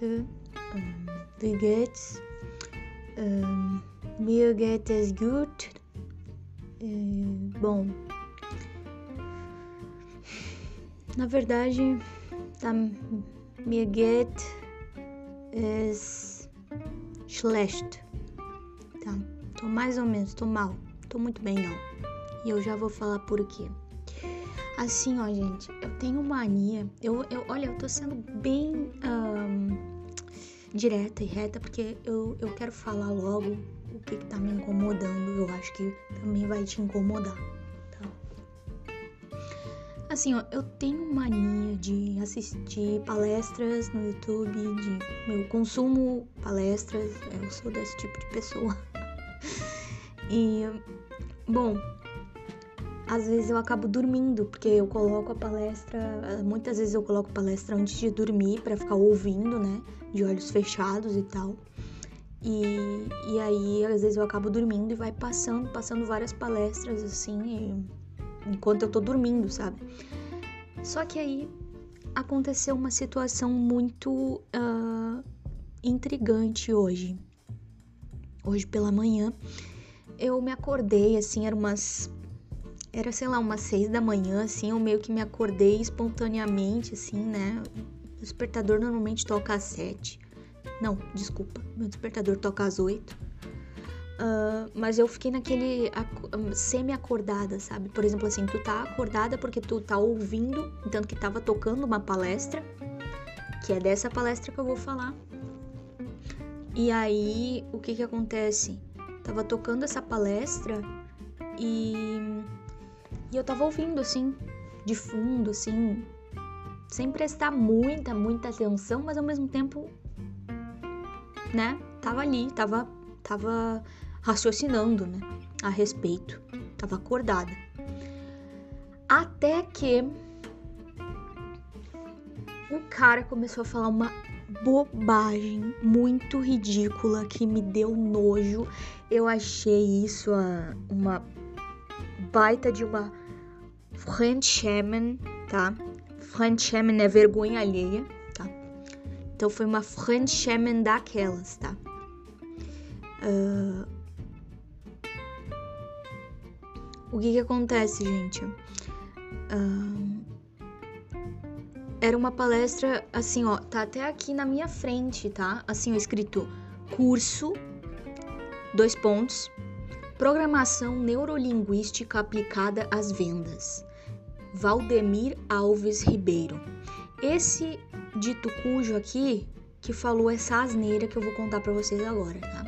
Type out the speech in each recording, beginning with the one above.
Leute, ähm, wie geht's? Ähm, mir geht es gut. Äh, bom, na verdade, tá, mir geht es schlecht. Tá, tô mais ou menos, tô mal, tô muito bem não. E eu já vou falar por quê. Assim, ó, gente, eu tenho mania. Eu, eu, olha, eu tô sendo bem um, direta e reta porque eu, eu quero falar logo o que, que tá me incomodando. Eu acho que também vai te incomodar, tá? Assim, ó, eu tenho mania de assistir palestras no YouTube, de meu consumo palestras. Eu sou desse tipo de pessoa. e, bom, às vezes eu acabo dormindo, porque eu coloco a palestra, muitas vezes eu coloco palestra antes de dormir para ficar ouvindo, né, de olhos fechados e tal. E, e aí, às vezes eu acabo dormindo e vai passando, passando várias palestras assim, enquanto eu tô dormindo, sabe? Só que aí aconteceu uma situação muito uh, intrigante hoje. Hoje pela manhã, eu me acordei, assim, eram umas era, sei lá, umas seis da manhã, assim, eu meio que me acordei espontaneamente, assim, né? Despertador normalmente toca às sete. Não, desculpa, meu despertador toca às oito. Uh, mas eu fiquei naquele semi-acordada, sabe? Por exemplo, assim, tu tá acordada porque tu tá ouvindo, tanto que tava tocando uma palestra, que é dessa palestra que eu vou falar. E aí, o que que acontece? Tava tocando essa palestra e e eu tava ouvindo assim, de fundo, assim, sem prestar muita, muita atenção, mas ao mesmo tempo, né? Tava ali, tava, tava raciocinando, né? A respeito. Tava acordada. Até que o cara começou a falar uma bobagem muito ridícula que me deu nojo. Eu achei isso uma baita de uma Fremdschämen, tá? Fremdschämen é vergonha alheia, tá? Então foi uma Fremdschämen daquelas, tá? Uh... O que que acontece, gente? Uh... Era uma palestra, assim, ó, tá até aqui na minha frente, tá? Assim, ó, escrito curso, dois pontos, Programação Neurolinguística Aplicada às Vendas. Valdemir Alves Ribeiro. Esse dito cujo aqui que falou essa asneira que eu vou contar para vocês agora, tá?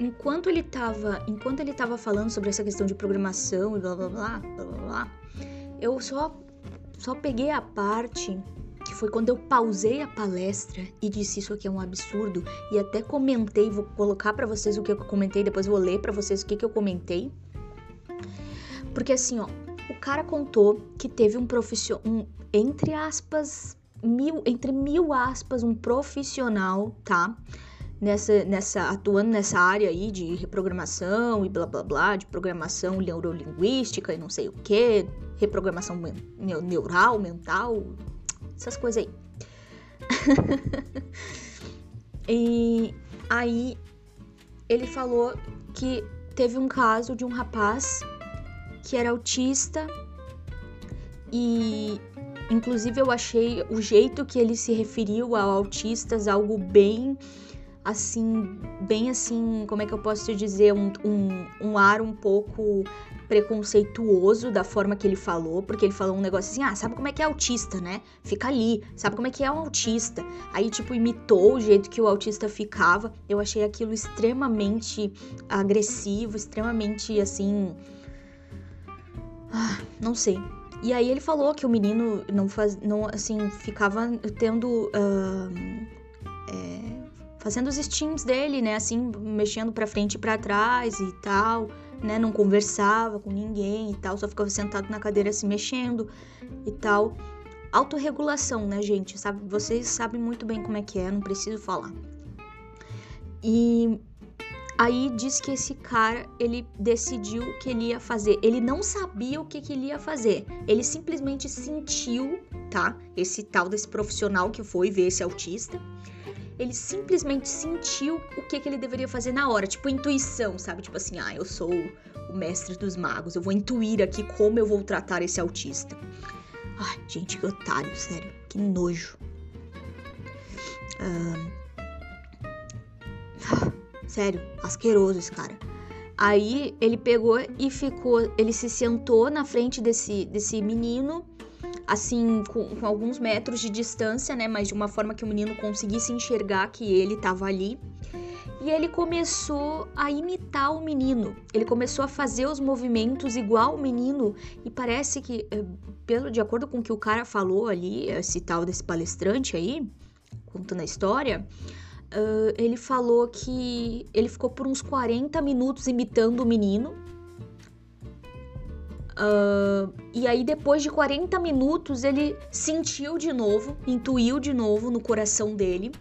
Enquanto ele tava, enquanto ele tava falando sobre essa questão de programação e blá blá blá blá blá, blá eu só só peguei a parte que foi quando eu pausei a palestra e disse isso aqui é um absurdo e até comentei, vou colocar para vocês o que eu comentei, depois vou ler para vocês o que, que eu comentei. Porque assim, ó, o cara contou que teve um profissional, um, entre aspas, mil, entre mil aspas, um profissional, tá? Nessa, nessa, atuando nessa área aí de reprogramação e blá blá blá, de programação neurolinguística e não sei o que, reprogramação neural, mental, essas coisas aí. e aí ele falou que teve um caso de um rapaz que era autista e inclusive eu achei o jeito que ele se referiu a autistas algo bem assim, bem assim, como é que eu posso te dizer, um, um, um ar um pouco preconceituoso da forma que ele falou, porque ele falou um negócio assim: ah, sabe como é que é autista, né? Fica ali, sabe como é que é um autista? Aí, tipo, imitou o jeito que o autista ficava. Eu achei aquilo extremamente agressivo, extremamente assim. Ah, não sei. E aí ele falou que o menino não faz, não assim ficava tendo, uh, é, fazendo os steams dele, né? Assim mexendo para frente e para trás e tal, né? Não conversava com ninguém e tal, só ficava sentado na cadeira se mexendo e tal. Autorregulação, né, gente? Sabe, vocês sabem muito bem como é que é, não preciso falar. E Aí diz que esse cara, ele decidiu o que ele ia fazer. Ele não sabia o que, que ele ia fazer. Ele simplesmente sentiu, tá? Esse tal desse profissional que foi ver esse autista. Ele simplesmente sentiu o que, que ele deveria fazer na hora. Tipo, intuição, sabe? Tipo assim, ah, eu sou o mestre dos magos. Eu vou intuir aqui como eu vou tratar esse autista. Ai, gente, que otário, sério. Que nojo. Ah, Sério, asqueroso esse cara. Aí ele pegou e ficou. Ele se sentou na frente desse, desse menino, assim, com, com alguns metros de distância, né? Mas de uma forma que o menino conseguisse enxergar que ele estava ali. E ele começou a imitar o menino. Ele começou a fazer os movimentos igual o menino. E parece que, eh, pelo de acordo com o que o cara falou ali, esse tal desse palestrante aí, contando a história, Uh, ele falou que ele ficou por uns 40 minutos imitando o menino. Uh, e aí, depois de 40 minutos, ele sentiu de novo, intuiu de novo no coração dele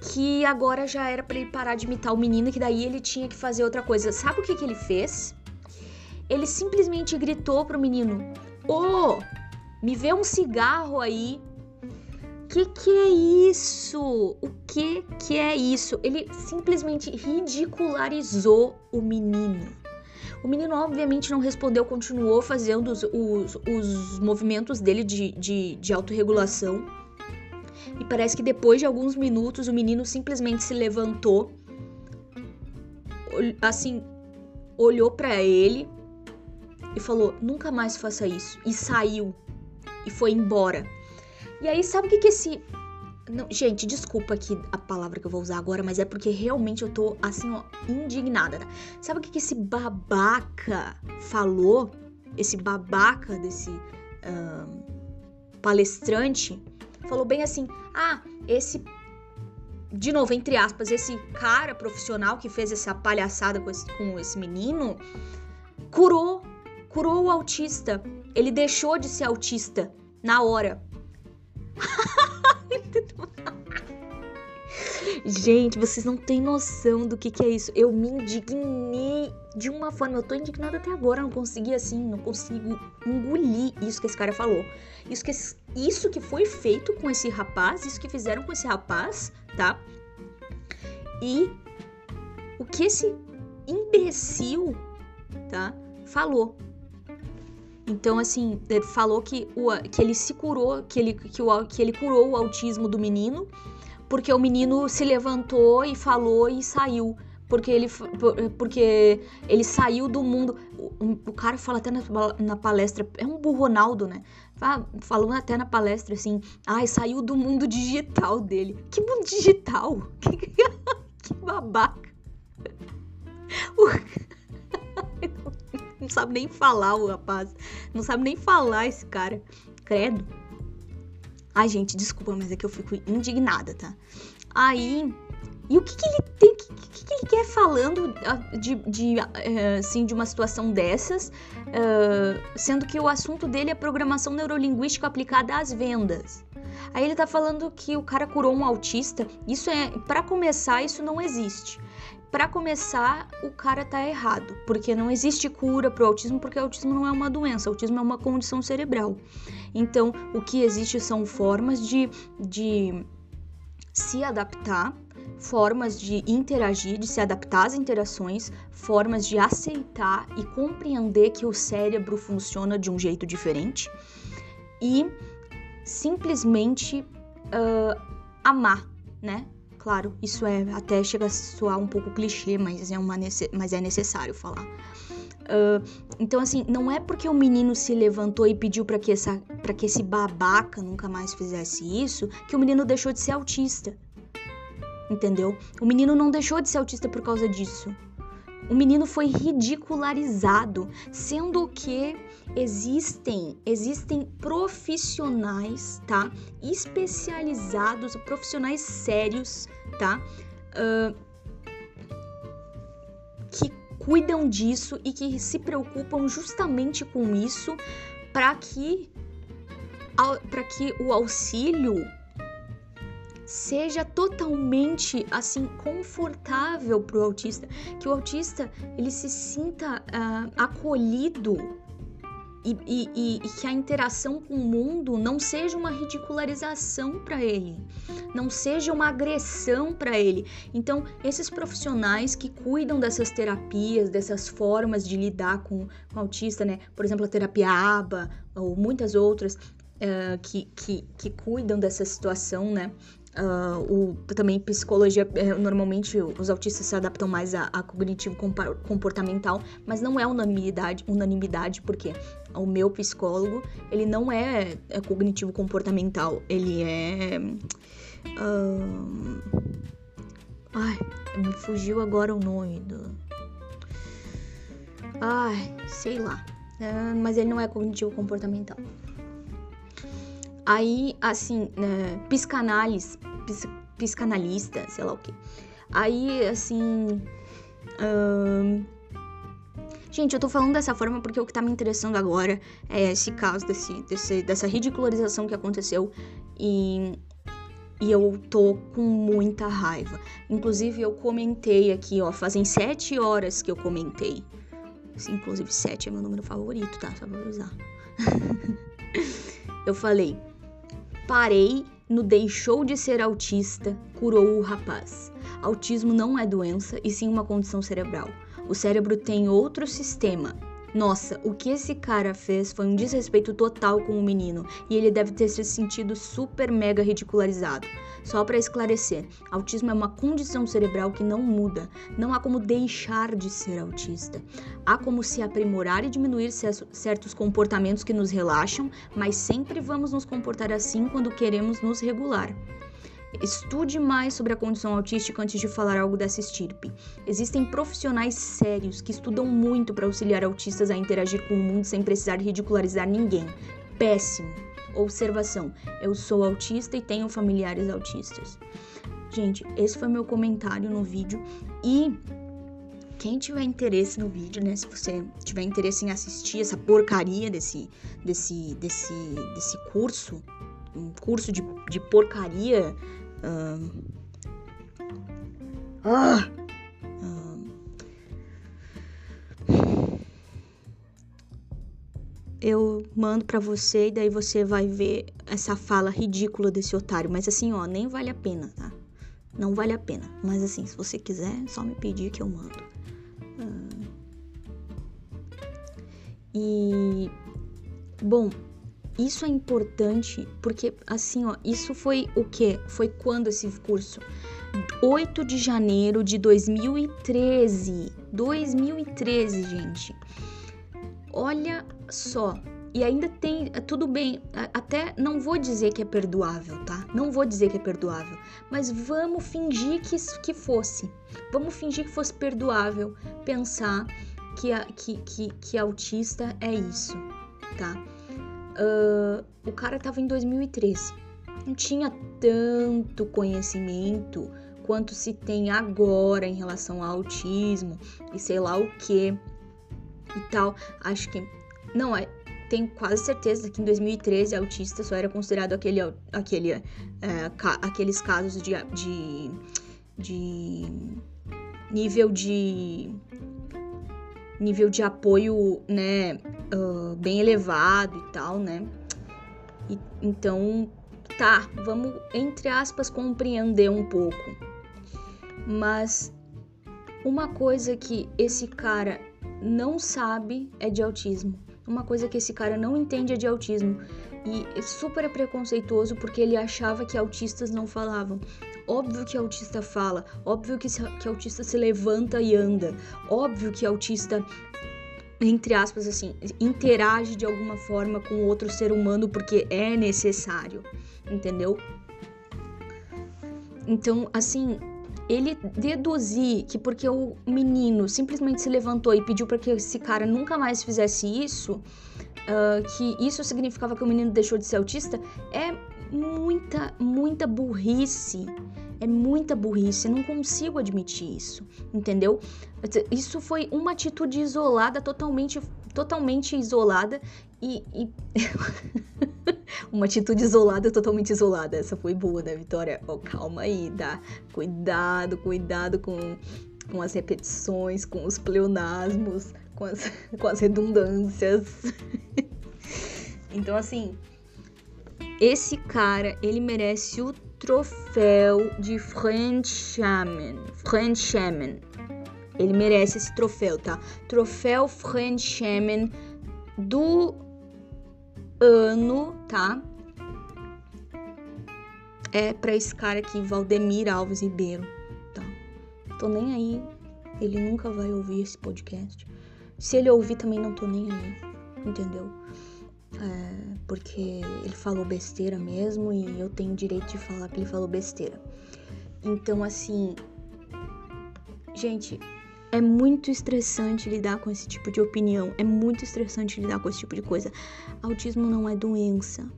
que agora já era para ele parar de imitar o menino, que daí ele tinha que fazer outra coisa. Sabe o que, que ele fez? Ele simplesmente gritou pro menino: Ô, oh, me vê um cigarro aí que que é isso? O que que é isso? Ele simplesmente ridicularizou o menino. O menino, obviamente, não respondeu, continuou fazendo os, os, os movimentos dele de, de, de autorregulação. E parece que depois de alguns minutos, o menino simplesmente se levantou, assim, olhou para ele e falou: Nunca mais faça isso. E saiu. E foi embora. E aí, sabe o que que esse. Não, gente, desculpa aqui a palavra que eu vou usar agora, mas é porque realmente eu tô, assim, ó, indignada. Tá? Sabe o que que esse babaca falou? Esse babaca desse uh, palestrante falou bem assim: ah, esse. De novo, entre aspas, esse cara profissional que fez essa palhaçada com esse, com esse menino curou, curou o autista. Ele deixou de ser autista na hora. Gente, vocês não têm noção do que, que é isso. Eu me indignei de uma forma. Eu tô indignada até agora. Não consegui, assim, não consigo engolir isso que esse cara falou. Isso que, isso que foi feito com esse rapaz, isso que fizeram com esse rapaz, tá? E o que esse imbecil, tá? Falou. Então, assim, ele falou que, o, que ele se curou, que ele, que, o, que ele curou o autismo do menino, porque o menino se levantou e falou e saiu. Porque ele, porque ele saiu do mundo. O, o cara fala até na, na, palestra, é um burro Ronaldo, né? Falando até na palestra assim, ai, saiu do mundo digital dele. Que mundo digital? Que, que babaca. O não sabe nem falar o rapaz. Não sabe nem falar esse cara. Credo. Ai, gente, desculpa, mas é que eu fico indignada, tá? Aí. E o que, que ele tem. Que, que, que, ele quer falando ah, de, de, uh, assim, de uma situação dessas? Uh, sendo que o assunto dele é programação neurolinguística aplicada às vendas. Aí ele tá falando que o cara curou um autista. Isso é. para começar, isso não existe para começar, o cara tá errado, porque não existe cura pro autismo, porque o autismo não é uma doença, o autismo é uma condição cerebral. Então, o que existe são formas de, de se adaptar, formas de interagir, de se adaptar às interações, formas de aceitar e compreender que o cérebro funciona de um jeito diferente e simplesmente uh, amar, né? Claro, isso é até chega a soar um pouco clichê, mas é, uma, mas é necessário falar. Uh, então, assim, não é porque o menino se levantou e pediu para que, que esse babaca nunca mais fizesse isso que o menino deixou de ser autista. Entendeu? O menino não deixou de ser autista por causa disso. O menino foi ridicularizado, sendo que existem existem profissionais, tá? Especializados, profissionais sérios, tá? Uh, que cuidam disso e que se preocupam justamente com isso para que para que o auxílio seja totalmente assim confortável para o autista, que o autista ele se sinta uh, acolhido e, e, e, que a interação com o mundo não seja uma ridicularização para ele, não seja uma agressão para ele. Então, esses profissionais que cuidam dessas terapias, dessas formas de lidar com o autista, né? Por exemplo, a terapia ABA ou muitas outras uh, que, que, que cuidam dessa situação, né? Uh, o, também psicologia, é, normalmente os autistas se adaptam mais a, a, cognitivo comportamental, mas não é unanimidade, unanimidade, porque o meu psicólogo, ele não é, é cognitivo comportamental, ele é... Uh, ai, me fugiu agora o nome do... Ai, sei lá, mas ele não é cognitivo comportamental. Aí, assim, né, psicanálise, ps, psicanalista, sei lá o que. Aí, assim. Hum... Gente, eu tô falando dessa forma porque o que tá me interessando agora é esse caso desse, desse, dessa ridicularização que aconteceu e, e eu tô com muita raiva. Inclusive, eu comentei aqui, ó, fazem sete horas que eu comentei. Inclusive, sete é meu número favorito, tá? Só pra avisar. eu falei, Parei no deixou de ser autista, curou o rapaz. Autismo não é doença e sim uma condição cerebral. O cérebro tem outro sistema, nossa, o que esse cara fez foi um desrespeito total com o menino e ele deve ter se sentido super mega ridicularizado. Só para esclarecer, autismo é uma condição cerebral que não muda. Não há como deixar de ser autista. Há como se aprimorar e diminuir certos comportamentos que nos relaxam, mas sempre vamos nos comportar assim quando queremos nos regular. Estude mais sobre a condição autística antes de falar algo dessa estirpe. Existem profissionais sérios que estudam muito para auxiliar autistas a interagir com o mundo sem precisar ridicularizar ninguém. Péssimo. Observação: eu sou autista e tenho familiares autistas. Gente, esse foi meu comentário no vídeo e quem tiver interesse no vídeo, né, se você tiver interesse em assistir essa porcaria desse desse desse desse curso, um curso de, de porcaria um, ah, um, eu mando para você e daí você vai ver essa fala ridícula desse otário. Mas assim, ó, nem vale a pena, tá? Não vale a pena. Mas assim, se você quiser, é só me pedir que eu mando. E. Bom, isso é importante porque, assim, ó, isso foi o que? Foi quando esse curso? 8 de janeiro de 2013. 2013, gente. Olha só. E ainda tem, tudo bem, até não vou dizer que é perdoável, tá? Não vou dizer que é perdoável, mas vamos fingir que, que fosse. Vamos fingir que fosse perdoável pensar que, que, que, que autista é isso, tá? Uh, o cara tava em 2013. Não tinha tanto conhecimento quanto se tem agora em relação ao autismo e sei lá o que e tal. Acho que. Não, é. Tenho quase certeza que em 2013 autista só era considerado aquele, aquele, é, ca, aqueles casos de, de, de nível de nível de apoio, né, uh, bem elevado e tal, né? E, então, tá, vamos, entre aspas, compreender um pouco. Mas uma coisa que esse cara não sabe é de autismo. Uma coisa que esse cara não entende é de autismo. E é super preconceituoso porque ele achava que autistas não falavam. Óbvio que autista fala, óbvio que, que autista se levanta e anda, óbvio que autista entre aspas, assim, interage de alguma forma com outro ser humano porque é necessário, entendeu? Então, assim, ele deduzir que porque o menino simplesmente se levantou e pediu para que esse cara nunca mais fizesse isso, uh, que isso significava que o menino deixou de ser autista, é muita, muita burrice. É muita burrice, eu não consigo admitir isso, entendeu? Isso foi uma atitude isolada, totalmente, totalmente isolada e. e... uma atitude isolada, totalmente isolada. Essa foi boa, né, Vitória? Oh, calma aí, tá? Cuidado, cuidado com, com as repetições, com os pleonasmos, com as, com as redundâncias. então, assim, esse cara, ele merece o troféu de Frenchamen. Frenchamen. Ele merece esse troféu, tá? Troféu Frenchamen do ano, tá? É para esse cara aqui, Valdemir Alves Ribeiro, tá? Tô nem aí. Ele nunca vai ouvir esse podcast. Se ele ouvir, também não tô nem aí, entendeu? É, porque ele falou besteira mesmo e eu tenho direito de falar que ele falou besteira. Então, assim, gente, é muito estressante lidar com esse tipo de opinião, é muito estressante lidar com esse tipo de coisa. Autismo não é doença.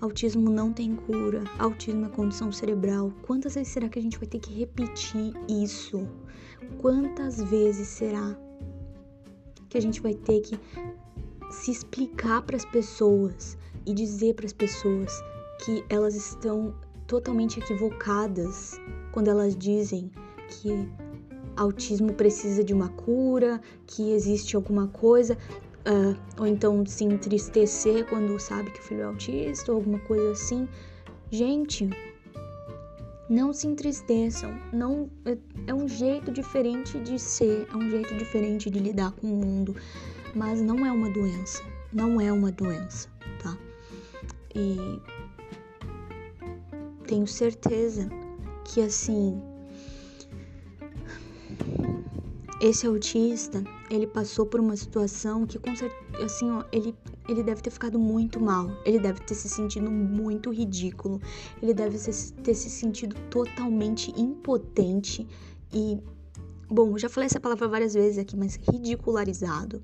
Autismo não tem cura. Autismo é condição cerebral. Quantas vezes será que a gente vai ter que repetir isso? Quantas vezes será que a gente vai ter que se explicar para as pessoas e dizer para as pessoas que elas estão totalmente equivocadas quando elas dizem que autismo precisa de uma cura, que existe alguma coisa, uh, ou então se entristecer quando sabe que o filho é autista, ou alguma coisa assim. Gente, não se entristeçam, não é, é um jeito diferente de ser, é um jeito diferente de lidar com o mundo mas não é uma doença, não é uma doença, tá? E tenho certeza que assim esse autista, ele passou por uma situação que com certeza, assim, ó, ele ele deve ter ficado muito mal, ele deve ter se sentido muito ridículo, ele deve ter se sentido totalmente impotente e bom, já falei essa palavra várias vezes aqui, mas ridicularizado,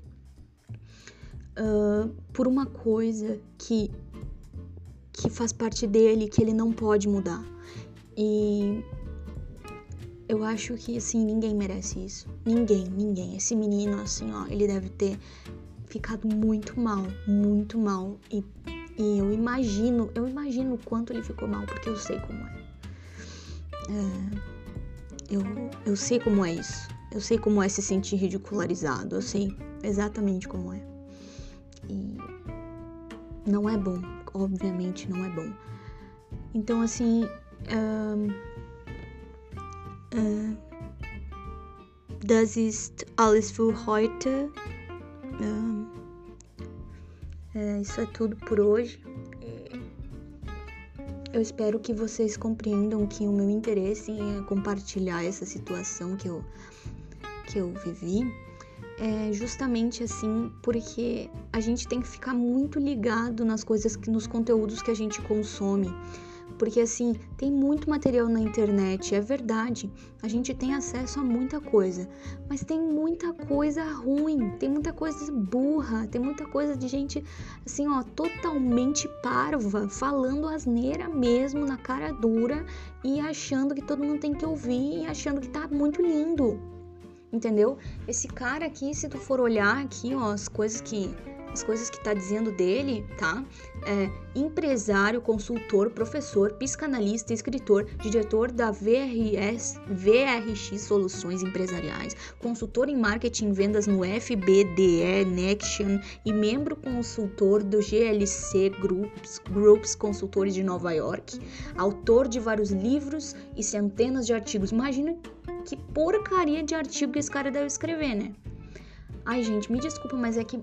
uh, por uma coisa que, que faz parte dele, que ele não pode mudar. E eu acho que, assim, ninguém merece isso. Ninguém, ninguém. Esse menino, assim, ó, ele deve ter ficado muito mal, muito mal. E, e eu imagino, eu imagino o quanto ele ficou mal, porque eu sei como é. é eu, eu sei como é isso. Eu sei como é se sentir ridicularizado. Eu sei exatamente como é. E não é bom, obviamente não é bom. Então, assim. Uh, das ist alles für heute. É, isso é tudo por hoje. Eu espero que vocês compreendam que o meu interesse em compartilhar essa situação que eu, que eu vivi é justamente assim porque a gente tem que ficar muito ligado nas coisas que nos conteúdos que a gente consome. Porque assim, tem muito material na internet, é verdade. A gente tem acesso a muita coisa, mas tem muita coisa ruim, tem muita coisa burra, tem muita coisa de gente assim, ó, totalmente parva, falando asneira mesmo na cara dura e achando que todo mundo tem que ouvir e achando que tá muito lindo entendeu? Esse cara aqui, se tu for olhar aqui, ó, as coisas que as coisas que tá dizendo dele, tá? É, empresário, consultor, professor, psicanalista, escritor, diretor da VRS, VRX Soluções Empresariais, consultor em marketing e vendas no FBDE Nexion e membro consultor do GLC Groups, Groups Consultores de Nova York, autor de vários livros e centenas de artigos. Imagina que porcaria de artigo que esse cara deve escrever, né? Ai, gente, me desculpa, mas é que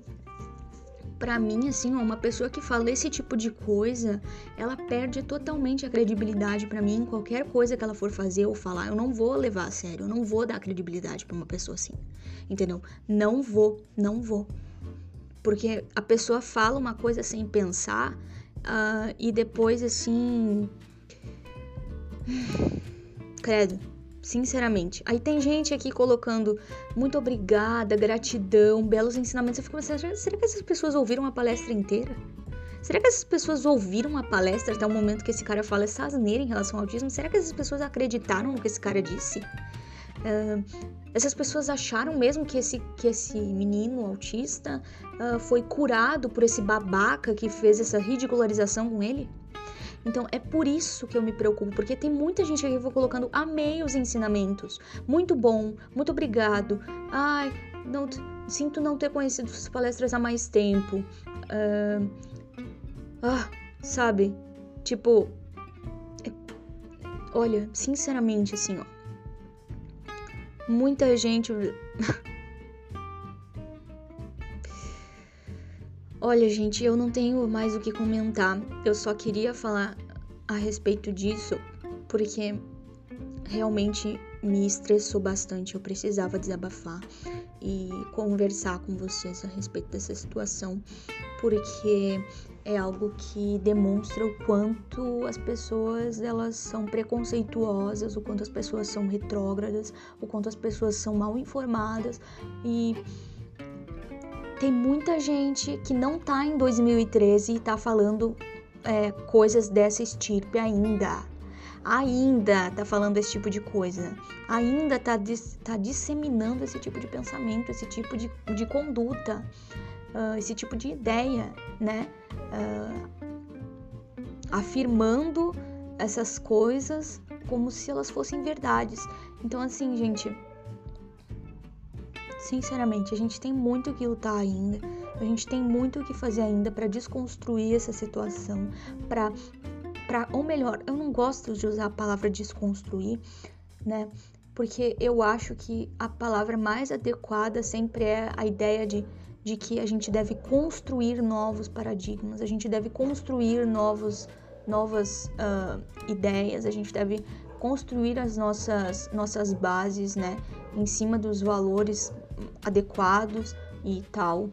para mim, assim, uma pessoa que fala esse tipo de coisa, ela perde totalmente a credibilidade para mim em qualquer coisa que ela for fazer ou falar. Eu não vou levar a sério, eu não vou dar credibilidade para uma pessoa assim. Entendeu? Não vou, não vou. Porque a pessoa fala uma coisa sem pensar uh, e depois, assim. Credo sinceramente. Aí tem gente aqui colocando muito obrigada, gratidão, belos ensinamentos. Eu fico pensando, será que essas pessoas ouviram a palestra inteira? Será que essas pessoas ouviram a palestra até o momento que esse cara fala essa asneira em relação ao autismo? Será que essas pessoas acreditaram no que esse cara disse? Uh, Essas pessoas acharam mesmo que esse, que esse menino autista uh, foi curado por esse babaca que fez essa ridicularização com ele? Então é por isso que eu me preocupo, porque tem muita gente aqui que colocando amei os ensinamentos. Muito bom, muito obrigado. Ai, não, sinto não ter conhecido suas palestras há mais tempo. Uh, ah, sabe? Tipo, é, olha, sinceramente, assim, ó. Muita gente. Olha, gente, eu não tenho mais o que comentar. Eu só queria falar a respeito disso porque realmente me estressou bastante. Eu precisava desabafar e conversar com vocês a respeito dessa situação, porque é algo que demonstra o quanto as pessoas elas são preconceituosas, o quanto as pessoas são retrógradas, o quanto as pessoas são mal informadas e tem muita gente que não tá em 2013 e tá falando é, coisas dessa estirpe ainda. Ainda tá falando esse tipo de coisa. Ainda tá, dis, tá disseminando esse tipo de pensamento, esse tipo de, de conduta, uh, esse tipo de ideia, né? Uh, afirmando essas coisas como se elas fossem verdades. Então, assim, gente, sinceramente, a gente tem muito que lutar ainda. A gente tem muito que fazer ainda para desconstruir essa situação, para para ou melhor, eu não gosto de usar a palavra desconstruir, né? Porque eu acho que a palavra mais adequada sempre é a ideia de de que a gente deve construir novos paradigmas, a gente deve construir novos, novas uh, ideias, a gente deve construir as nossas, nossas bases, né, em cima dos valores adequados e tal.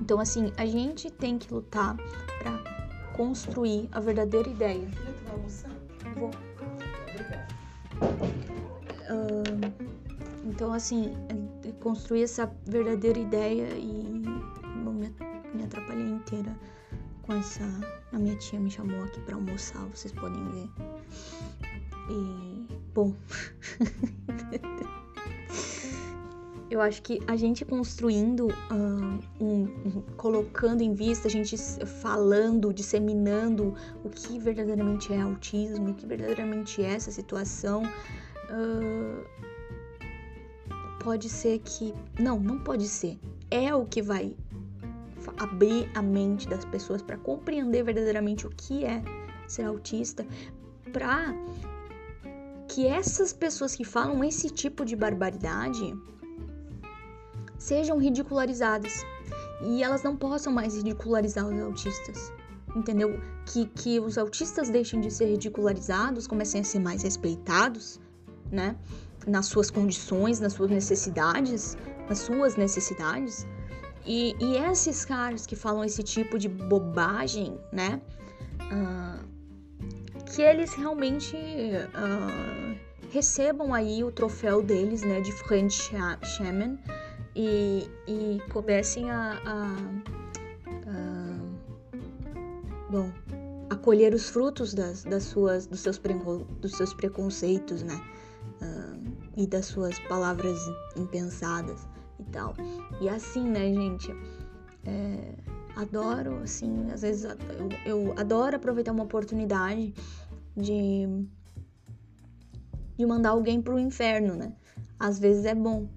Então, assim, a gente tem que lutar para construir a verdadeira ideia. Filha, tu vai almoçar? Vou. Obrigada. Uh, então, assim, construir essa verdadeira ideia e bom, me, me atrapalhei inteira com essa. A minha tia me chamou aqui para almoçar, vocês podem ver. E. Bom. eu acho que a gente construindo, uh, um, um, colocando em vista, a gente falando, disseminando o que verdadeiramente é autismo, o que verdadeiramente é essa situação, uh, pode ser que. Não, não pode ser. É o que vai abrir a mente das pessoas para compreender verdadeiramente o que é ser autista, para que essas pessoas que falam esse tipo de barbaridade sejam ridicularizadas e elas não possam mais ridicularizar os autistas. Entendeu? Que, que os autistas deixem de ser ridicularizados, comecem a ser mais respeitados, né? Nas suas condições, nas suas necessidades, nas suas necessidades. E, e esses caras que falam esse tipo de bobagem, né? Uh, que eles realmente uh, recebam aí o troféu deles, né? De French Shaman e, e comecem a, a, a, bom, a colher os frutos das, das suas, dos, seus pre, dos seus preconceitos, né? Uh, e das suas palavras impensadas e tal. E assim, né, gente? É, adoro, assim, às vezes eu, eu adoro aproveitar uma oportunidade de, de mandar alguém pro inferno, né? Às vezes é bom,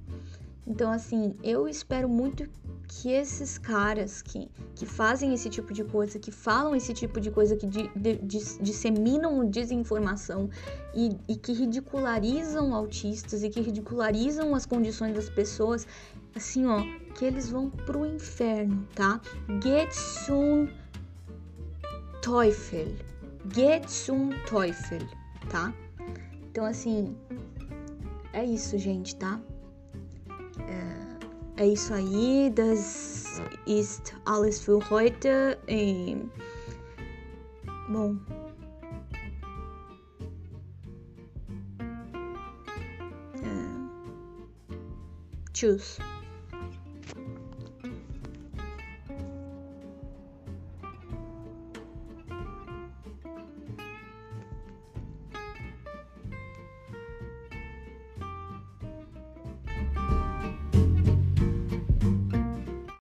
então, assim, eu espero muito que esses caras que, que fazem esse tipo de coisa, que falam esse tipo de coisa, que de, de, de, disseminam desinformação e, e que ridicularizam autistas e que ridicularizam as condições das pessoas, assim, ó, que eles vão pro inferno, tá? Get zum Teufel. Get zum Teufel, tá? Então, assim, é isso, gente, tá? É, isso aí. Das ist alles für heute. E, bom. É, tschüss.